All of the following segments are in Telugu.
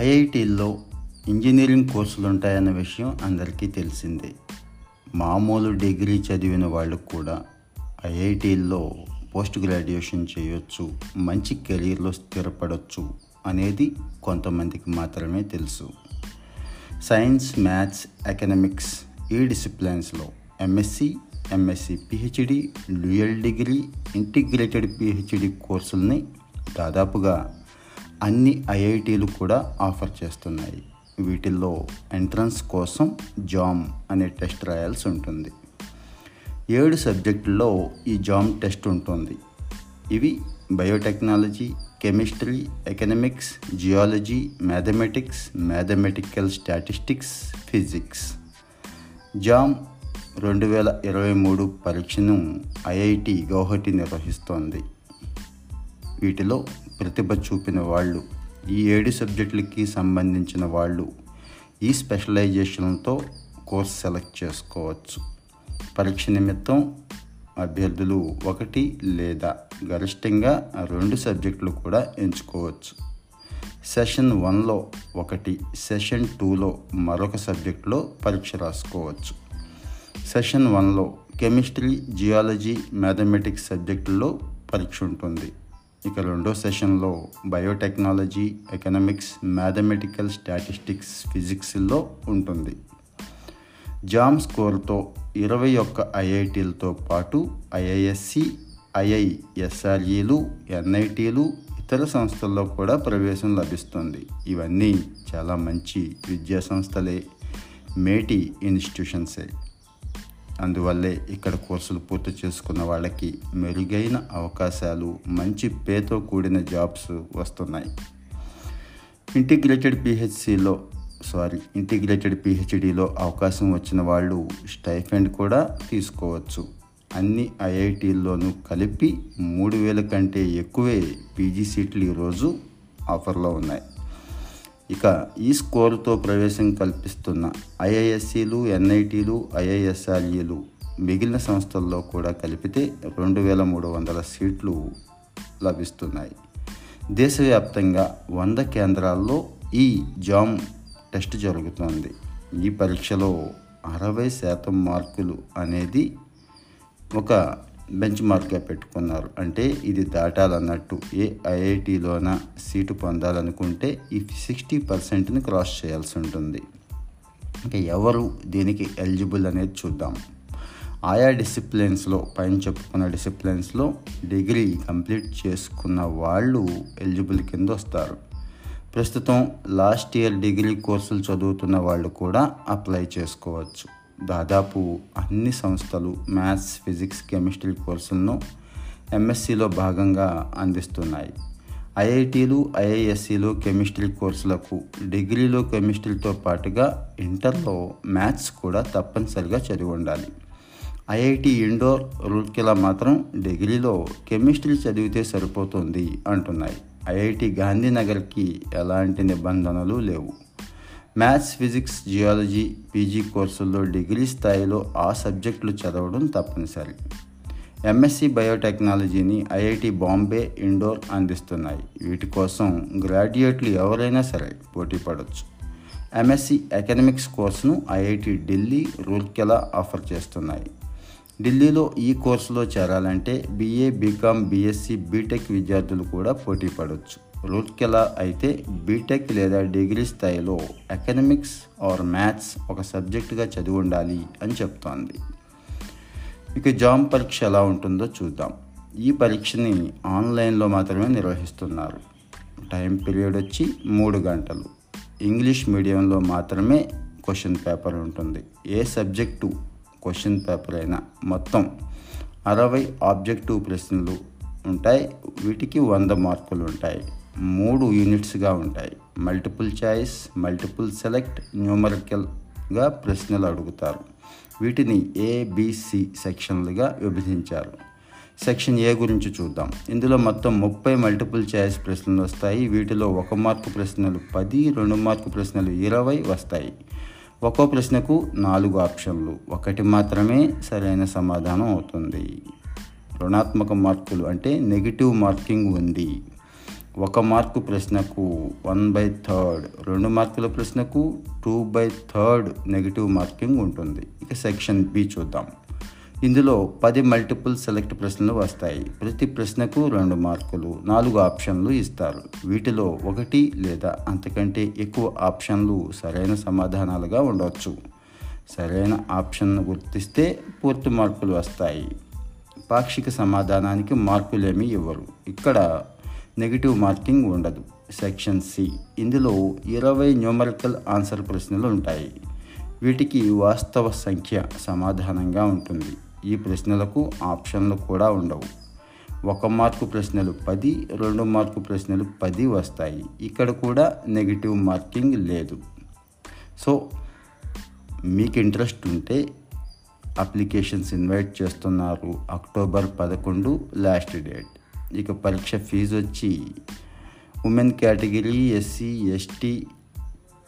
ఐఐటీల్లో ఇంజనీరింగ్ కోర్సులు ఉంటాయన్న విషయం అందరికీ తెలిసిందే. మామూలు డిగ్రీ చదివిన వాళ్ళకు కూడా ఐఐటీల్లో పోస్ట్ గ్రాడ్యుయేషన్ చేయొచ్చు మంచి కెరీర్లో స్థిరపడవచ్చు అనేది కొంతమందికి మాత్రమే తెలుసు. సైన్స్ మ్యాథ్స్ ఎకనామిక్స్ ఈ డిసిప్లిన్స్లో MSc MSc PhD dual degree integrated PhD కోర్సుల్ని దాదాపుగా అన్ని ఐఐటీలు కూడా ఆఫర్ చేస్తున్నాయి. వీటిల్లో ఎంట్రన్స్ కోసం జామ్ అనే టెస్ట్ రాయాల్సి ఉంటుంది. ఏడు సబ్జెక్టుల్లో ఈ జామ్ టెస్ట్ ఉంటుంది. ఇవి biotechnology chemistry economics geology mathematics mathematical statistics physics. JAM రెండు వేల ఇరవై మూడు పరీక్షను ఐఐటి గౌహటి నిర్వహిస్తోంది. వీటిలో ప్రతిభ చూపిన వాళ్ళు ఈ ఏడు సబ్జెక్టులకి సంబంధించిన వాళ్ళు ఈ స్పెషలైజేషన్తో కోర్స్ సెలెక్ట్ చేసుకోవచ్చు. పరీక్ష నిమిత్తం అభ్యర్థులు ఒకటి లేదా గరిష్టంగా రెండు సబ్జెక్టులు కూడా ఎంచుకోవచ్చు. సెషన్ వన్లో ఒకటి సెషన్ టూలో మరొక సబ్జెక్టులో పరీక్ష రాసుకోవచ్చు. సెషన్ వన్లో కెమిస్ట్రీ జియాలజీ మ్యాథమెటిక్స్ సబ్జెక్టుల్లో పరీక్ష ఉంటుంది. ఇక రెండో సెషన్లో బయోటెక్నాలజీ ఎకనామిక్స్ మ్యాథమెటికల్ స్టాటిస్టిక్స్ ఫిజిక్స్లో ఉంటుంది. జామ్ స్కోర్తో ఇరవై ఒక్క ఐఐటీలతో పాటు ఐఐఎస్సి ఐఐఎస్ఆర్ఈలు ఎన్ఐటీలు ఇతర సంస్థల్లో కూడా ప్రవేశం లభిస్తుంది. ఇవన్నీ చాలా మంచి విద్యా సంస్థలే మేటి ఇన్స్టిట్యూషన్సే. అందువల్లే ఇక్కడ కోర్సులు పూర్తి చేసుకున్న వాళ్ళకి మెరుగైన అవకాశాలు మంచి పేతో కూడిన జాబ్స్ వస్తున్నాయి. ఇంటిగ్రేటెడ్ పిహెచ్సిలో సారీ ఇంటిగ్రేటెడ్ పిహెచ్డిలో అవకాశం వచ్చిన వాళ్ళు స్టైఫెండ్ కూడా తీసుకోవచ్చు. అన్ని ఐఐటీల్లోనూ కలిపి మూడు వేల కంటే ఎక్కువే పీజీ సీట్లు ఈరోజు ఆఫర్లో ఉన్నాయి. ఇక ఈ స్కోరుతో ప్రవేశం కల్పిస్తున్న ఐఐఎస్సీలు ఎన్ఐటీలు ఐఐఎస్ఆర్ఈలు మిగిలిన సంస్థల్లో కూడా కలిపితే రెండు వేల మూడు వందల సీట్లు లభిస్తున్నాయి. దేశవ్యాప్తంగా వంద కేంద్రాల్లో ఈ జామ్ టెస్ట్ జరుగుతోంది. ఈ పరీక్షలో అరవై శాతం మార్కులు అనేది ఒక బెంచ్ మార్క్గా పెట్టుకున్నారు. అంటే ఇది దాటాలన్నట్టు ఏ ఐఐటిలోన సీటు పొందాలనుకుంటే ఈ సిక్స్టీ పర్సెంట్ని క్రాస్ చేయాల్సి ఉంటుంది. ఇంకా ఎవరు దీనికి ఎలిజిబుల్ అనేది చూద్దాం. ఆయా డిసిప్లిన్స్లో పైన చెప్పుకున్న డిసిప్లిన్స్లో డిగ్రీ కంప్లీట్ చేసుకున్న వాళ్ళు ఎలిజిబుల్ కింద వస్తారు. ప్రస్తుతం లాస్ట్ ఇయర్ డిగ్రీ కోర్సులు చదువుతున్న వాళ్ళు కూడా అప్లై చేసుకోవచ్చు. దాదాపు అన్ని సంస్థలు మ్యాథ్స్ ఫిజిక్స్ కెమిస్ట్రీ కోర్సులను ఎంఎస్సిలో భాగంగా అందిస్తున్నాయి. ఐఐటీలు ఐఐఎస్సిలో కెమిస్ట్రీ కోర్సులకు డిగ్రీలో కెమిస్ట్రీతో పాటుగా ఇంటర్లో మ్యాథ్స్ కూడా తప్పనిసరిగా చదివి ఉండాలి. ఐఐటి ఇండోర్ రూర్కెలా మాత్రం డిగ్రీలో కెమిస్ట్రీ చదివితే సరిపోతుంది అంటున్నాయి. ఐఐటి గాంధీనగర్కి ఎలాంటి నిబంధనలు లేవు. మ్యాథ్స్ ఫిజిక్స్ జియాలజీ పీజీ కోర్సుల్లో డిగ్రీ స్థాయిలో ఆ సబ్జెక్టులు చదవడం తప్పనిసరి. ఎంఎస్సి బయోటెక్నాలజీని ఐఐటి బాంబే ఇండోర్ అందిస్తున్నాయి. వీటి కోసం గ్రాడ్యుయేట్లు ఎవరైనా సరే పోటీ పడవచ్చు ఎంఎస్సి ఎకనమిక్స్ కోర్సును ఐఐటి ఢిల్లీ రూర్కెలా ఆఫర్ చేస్తున్నాయి. ఢిల్లీలో ఈ కోర్సులో చేరాలంటే బీఏ బీకామ్ బీఎస్సీ బీటెక్ విద్యార్థులు కూడా పోటీ పడవచ్చు రూర్కెలా అయితే బీటెక్ లేదా డిగ్రీ స్థాయిలో ఎకనమిక్స్ ఆర్ మ్యాథ్స్ ఒక సబ్జెక్టుగా చదివి ఉండాలి అని చెప్తోంది. ఇక జామ్ పరీక్ష ఎలా ఉంటుందో చూద్దాం. ఈ పరీక్షని ఆన్లైన్లో మాత్రమే నిర్వహిస్తున్నారు. టైం పీరియడ్ వచ్చి మూడు గంటలు. ఇంగ్లీష్ మీడియంలో మాత్రమే క్వశ్చన్ పేపర్ ఉంటుంది. ఏ సబ్జెక్టు క్వశ్చన్ పేపర్ అయినా మొత్తం అరవై ఆబ్జెక్టివ్ ప్రశ్నలు ఉంటాయి. వీటికి వంద మార్కులు ఉంటాయి. మూడు యూనిట్స్గా ఉంటాయి. మల్టిపుల్ చాయిస్ మల్టిపుల్ సెలెక్ట్ న్యూమరికల్గా ప్రశ్నలు అడుగుతారు. వీటిని ఏబిసి సెక్షన్లుగా విభజించారు. సెక్షన్ ఏ గురించి చూద్దాం. ఇందులో మొత్తం ముప్పై మల్టిపుల్ చాయిస్ ప్రశ్నలు వస్తాయి. వీటిలో ఒక మార్కు ప్రశ్నలు పది రెండు మార్కు ప్రశ్నలు ఇరవై వస్తాయి. ఒక్కో ప్రశ్నకు నాలుగు ఆప్షన్లు. ఒకటి మాత్రమే సరైన సమాధానం అవుతుంది. రుణాత్మక మార్కులు అంటే నెగిటివ్ మార్కింగ్ ఉంది. ఒక మార్కు ప్రశ్నకు వన్ బై థర్డ్. రెండు మార్కుల ప్రశ్నకు two by third negative marking ఉంటుంది. ఇక సెక్షన్ బి చూద్దాం. ఇందులో పది మల్టిపుల్ సెలెక్ట్ ప్రశ్నలు వస్తాయి. ప్రతి ప్రశ్నకు రెండు మార్కులు నాలుగు ఆప్షన్లు ఇస్తారు. వీటిలో ఒకటి లేదా అంతకంటే ఎక్కువ ఆప్షన్లు సరైన సమాధానాలుగా ఉండవచ్చు సరైన ఆప్షన్ను గుర్తిస్తే పూర్తి మార్కులు వస్తాయి. పాక్షిక సమాధానానికి మార్కులేమీ ఇవ్వరు. ఇక్కడ నెగిటివ్ మార్కింగ్ ఉండదు. Section C. ఇందులో ఇరవై న్యూమరికల్ ఆన్సర్ ప్రశ్నలు ఉంటాయి. వీటికి వాస్తవ సంఖ్య సమాధానంగా ఉంటుంది. ఈ ప్రశ్నలకు ఆప్షన్లు కూడా ఉండవు. ఒక మార్కు ప్రశ్నలు పది రెండు మార్కు ప్రశ్నలు పది వస్తాయి. ఇక్కడ కూడా నెగిటివ్ మార్కింగ్ లేదు. సో మీకు ఇంట్రెస్ట్ ఉంటే అప్లికేషన్స్ ఇన్వైట్ చేస్తున్నారు. అక్టోబర్ పదకొండు లాస్ట్ డేట్. ఇక పరీక్ష ఫీజు వచ్చి women category SC ST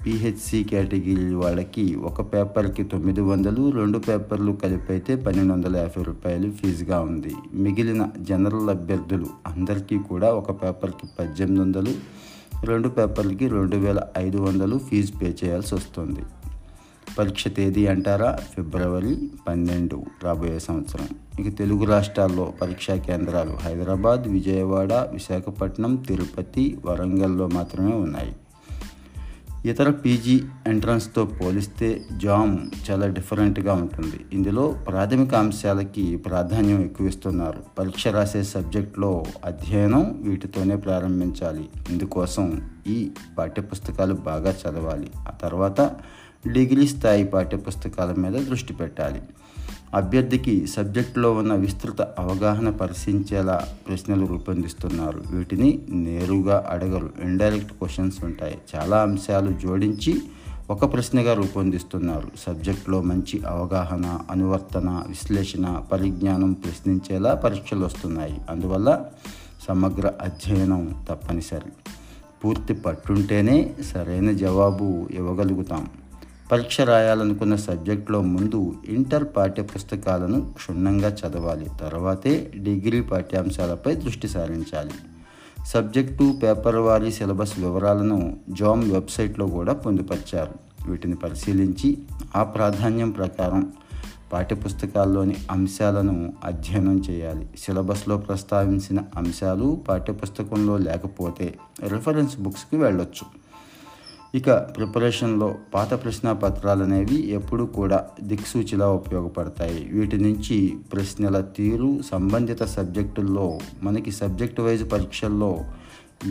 PHC category వాళ్ళకి ఒక పేపర్కి తొమ్మిది వందలు రెండు పేపర్లు కలిపి అయితే పన్నెండు వందల యాభై రూపాయలు ఫీజుగా ఉంది. మిగిలిన జనరల్ అభ్యర్థులు అందరికీ కూడా ఒక పేపర్కి పద్దెనిమిది వందలు రెండు పేపర్లకి రెండు వేల ఐదు వందలు ఫీజు పే చేయాల్సి వస్తుంది. పరీక్ష తేదీ అంటారా? ఫిబ్రవరి పన్నెండు రాబోయే సంవత్సరం. ఇక తెలుగు రాష్ట్రాల్లో పరీక్షా కేంద్రాలు హైదరాబాద్ విజయవాడ విశాఖపట్నం తిరుపతి వరంగల్లో మాత్రమే ఉన్నాయి. ఇతర పీజీ ఎంట్రన్స్తో పోలిస్తే జామ్ చాలా డిఫరెంట్గా ఉంటుంది. ఇందులో ప్రాథమిక అంశాలకి ప్రాధాన్యం ఎక్కువ ఇస్తున్నారు పరీక్ష రాసే సబ్జెక్ట్లో అధ్యయనం వీటితోనే ప్రారంభించాలి. ఇందుకోసం ఈ పాఠ్యపుస్తకాలు బాగా చదవాలి. ఆ తర్వాత డిగ్రీ స్థాయి పాఠ్యపుస్తకాల మీద దృష్టి పెట్టాలి. అభ్యర్థికి సబ్జెక్టులో ఉన్న విస్తృత అవగాహన పరిశీలించేలా ప్రశ్నలు రూపొందిస్తున్నారు. వీటిని నేరుగా అడగరు. ఇండైరెక్ట్ క్వశ్చన్స్ ఉంటాయి. చాలా అంశాలు జోడించి ఒక ప్రశ్నగా రూపొందిస్తున్నారు. సబ్జెక్టులో మంచి అవగాహన అనువర్తన విశ్లేషణ పరిజ్ఞానం ప్రశ్నించేలా పరీక్షలు వస్తున్నాయి. అందువల్ల సమగ్ర అధ్యయనం తప్పనిసరి. పూర్తి పట్టుంటేనే సరైన జవాబు ఇవ్వగలుగుతాం. పరీక్ష రాయాలనుకున్న సబ్జెక్టులో ముందు ఇంటర్ పాఠ్య పుస్తకాలను క్షుణ్ణంగా చదవాలి. తర్వాతే డిగ్రీ పాఠ్యాంశాలపై దృష్టి సారించాలి. సబ్జెక్టు పేపర్ వారి సిలబస్ వివరాలను జామ్ వెబ్సైట్లో కూడా పొందుపరిచారు. వీటిని పరిశీలించి ఆ ప్రాధాన్యం ప్రకారం పాఠ్యపుస్తకాల్లోని అంశాలను అధ్యయనం చేయాలి. సిలబస్లో ప్రస్తావించిన అంశాలు పాఠ్యపుస్తకంలో లేకపోతే రిఫరెన్స్ బుక్స్కి వెళ్ళొచ్చు. ఇక ప్రిపరేషన్లో పాత ప్రశ్న పత్రాలు అనేవి ఎప్పుడు కూడా దిక్సూచిలా ఉపయోగపడతాయి. వీటి నుంచి ప్రశ్నల తీరు సంబంధిత సబ్జెక్టుల్లో మనకి సబ్జెక్ట్ వైజ్ పరీక్షల్లో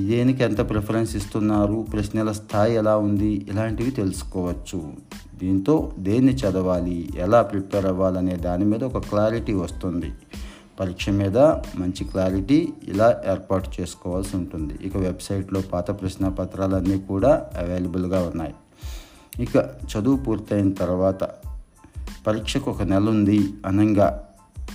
దేనికి ఎంత ప్రిఫరెన్స్ ఇస్తున్నారు ప్రశ్నల స్థాయి ఎలా ఉంది ఇలాంటివి తెలుసుకోవచ్చు. దీంతో దేన్ని చదవాలి ఎలా ప్రిపేర్ అవ్వాలనే దాని మీద ఒక క్లారిటీ వస్తుంది. పరీక్ష మీద మంచి క్లారిటీ ఇలా ఏర్పాటు చేసుకోవాల్సి ఉంటుంది. ఇక వెబ్సైట్లో పాత ప్రశ్న పత్రాలన్నీ కూడా అవైలబుల్గా ఉన్నాయి. ఇక చదువు పూర్తయిన తర్వాత పరీక్షకు ఒక నెల ఉంది అనంగా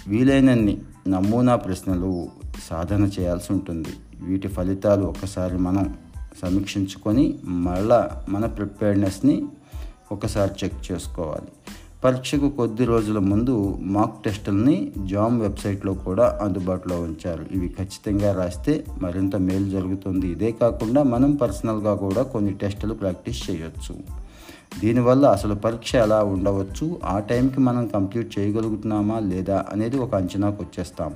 వీలైనన్ని నమూనా ప్రశ్నలు సాధన చేయాల్సి ఉంటుంది. వీటి ఫలితాలు ఒకసారి మనం సమీక్షించుకొని మళ్ళా మన ప్రిపేర్నెస్ని ఒకసారి చెక్ చేసుకోవాలి. పరీక్షకు కొద్ది రోజుల ముందు మాక్ టెస్టుల్ని జామ్ వెబ్సైట్లో కూడా అందుబాటులో ఉంచారు. ఇవి ఖచ్చితంగా రాస్తే మరింత మేలు జరుగుతుంది. ఇదే కాకుండా మనం పర్సనల్గా కూడా కొన్ని టెస్టులు ప్రాక్టీస్ చేయొచ్చు. దీనివల్ల అసలు పరీక్ష ఎలా ఉండవచ్చు? ఆ టైంకి మనం కంప్లీట్ చేయగలుగుతున్నామా లేదా అనేది ఒక అంచనాకు వచ్చేస్తాం.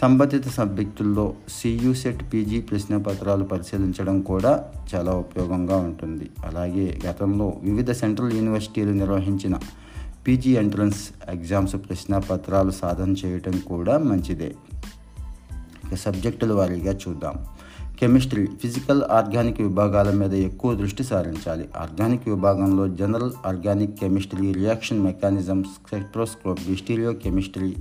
సంబంధిత సబ్జెక్టుల్లో సియు సెట్ పీజీ ప్రశ్న పత్రాలు పరిశీలించడం కూడా చాలా ఉపయోగంగా ఉంటుంది. అలాగే గతంలో వివిధ సెంట్రల్ యూనివర్సిటీలు నిర్వహించిన పీజీ ఎంట్రన్స్ ఎగ్జామ్స్ ప్రశ్న పత్రాలు సాధన చేయటం కూడా మంచిదే. ఇక సబ్జెక్టుల వారీగా చూద్దాం. కెమిస్ట్రీ ఫిజికల్ ఆర్గానిక్ విభాగాల మీద ఎక్కువ దృష్టి సారించాలి. ఆర్గానిక్ విభాగంలో general organic chemistry reaction mechanisms spectroscopy stereo chemistry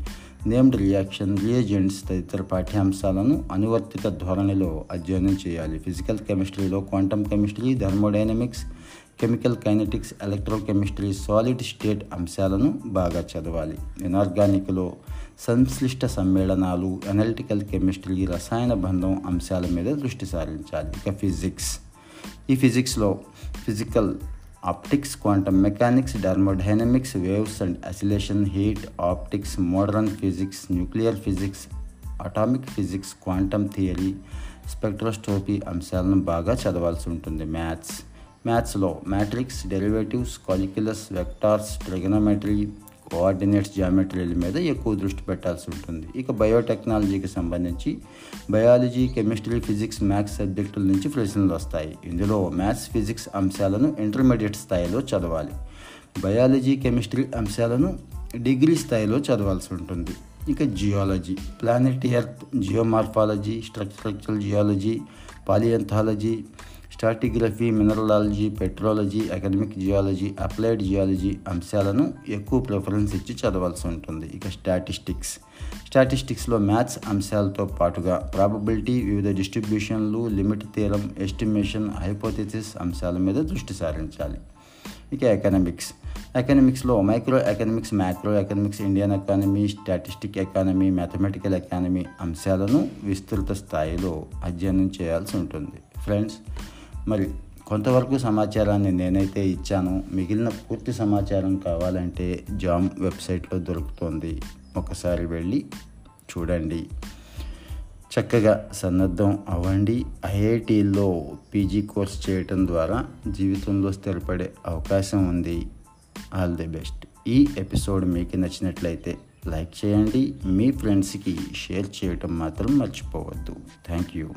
named reaction reagents తదితర పాఠ్యాంశాలను అనువర్తిత ధోరణిలో అధ్యయనం చేయాలి. ఫిజికల్ కెమిస్ట్రీలో quantum chemistry thermodynamics chemical kinetics electrochemistry solid state అంశాలను బాగా చదవాలి. ఇనార్గానిక్లో సంశ్లిష్ట సమ్మేళనాలు అనలిటికల్ కెమిస్ట్రీ రసాయన బంధం అంశాల మీద దృష్టి సారించాలి. ఇక ఫిజిక్స్. ఈ ఫిజిక్స్లో physical optics quantum mechanics thermodynamics waves and oscillation heat optics modern physics nuclear physics atomic physics quantum theory spectroscopy అంశాలను బాగా చదవాల్సి ఉంటుంది. మ్యాథ్స్. మ్యాథ్స్లో matrix derivatives calculus vectors trigonometry coordinates జామెట్రీల మీద ఎక్కువ దృష్టి పెట్టాల్సి ఉంటుంది. ఇక బయోటెక్నాలజీకి సంబంధించి బయాలజీ కెమిస్ట్రీ ఫిజిక్స్ మ్యాథ్స్ సబ్జెక్టుల నుంచి ప్రశ్నలు వస్తాయి. ఇందులో మ్యాథ్స్ ఫిజిక్స్ అంశాలను ఇంటర్మీడియట్ స్థాయిలో చదవాలి. బయాలజీ కెమిస్ట్రీ అంశాలను డిగ్రీ స్థాయిలో చదవాల్సి ఉంటుంది. ఇక geology planet earth geomorphology structural geology palaeontology stratigraphy mineralogy petrology academic geology applied geology అంశాలను ఎక్కువ ప్రిఫరెన్స్ ఇచ్చి చదవాల్సి ఉంటుంది. ఇక స్టాటిస్టిక్స్. స్టాటిస్టిక్స్లో మ్యాథ్స్ అంశాలతో పాటుగా ప్రాబబిలిటీ వివిధ డిస్ట్రిబ్యూషన్లు లిమిట్ తీరం ఎస్టిమేషన్ హైపోథెసిస్ అంశాల మీద దృష్టి సారించాలి. ఇక economics. ఎకనామిక్స్లో micro economics macro economics Indian economy statistic economy mathematical economy అంశాలను విస్తృత స్థాయిలో అధ్యయనం చేయాల్సి ఉంటుంది. ఫ్రెండ్స్ మరి కొంతవరకు సమాచారాన్ని నేనైతే ఇచ్చాను. మిగిలిన పూర్తి సమాచారం కావాలంటే జామ్ వెబ్సైట్లో దొరుకుతుంది. ఒకసారి వెళ్ళి చూడండి. చక్కగా సన్నద్ధం అవ్వండి. ఐఐటీలో పీజీ కోర్స్ చేయటం ద్వారా జీవితంలో స్థిరపడే అవకాశం ఉంది. All the best. ఈ ఎపిసోడ్ మీకు నచ్చినట్లయితే లైక్ చేయండి. మీ ఫ్రెండ్స్కి షేర్ చేయటం మాత్రం మర్చిపోవద్దు. Thank you.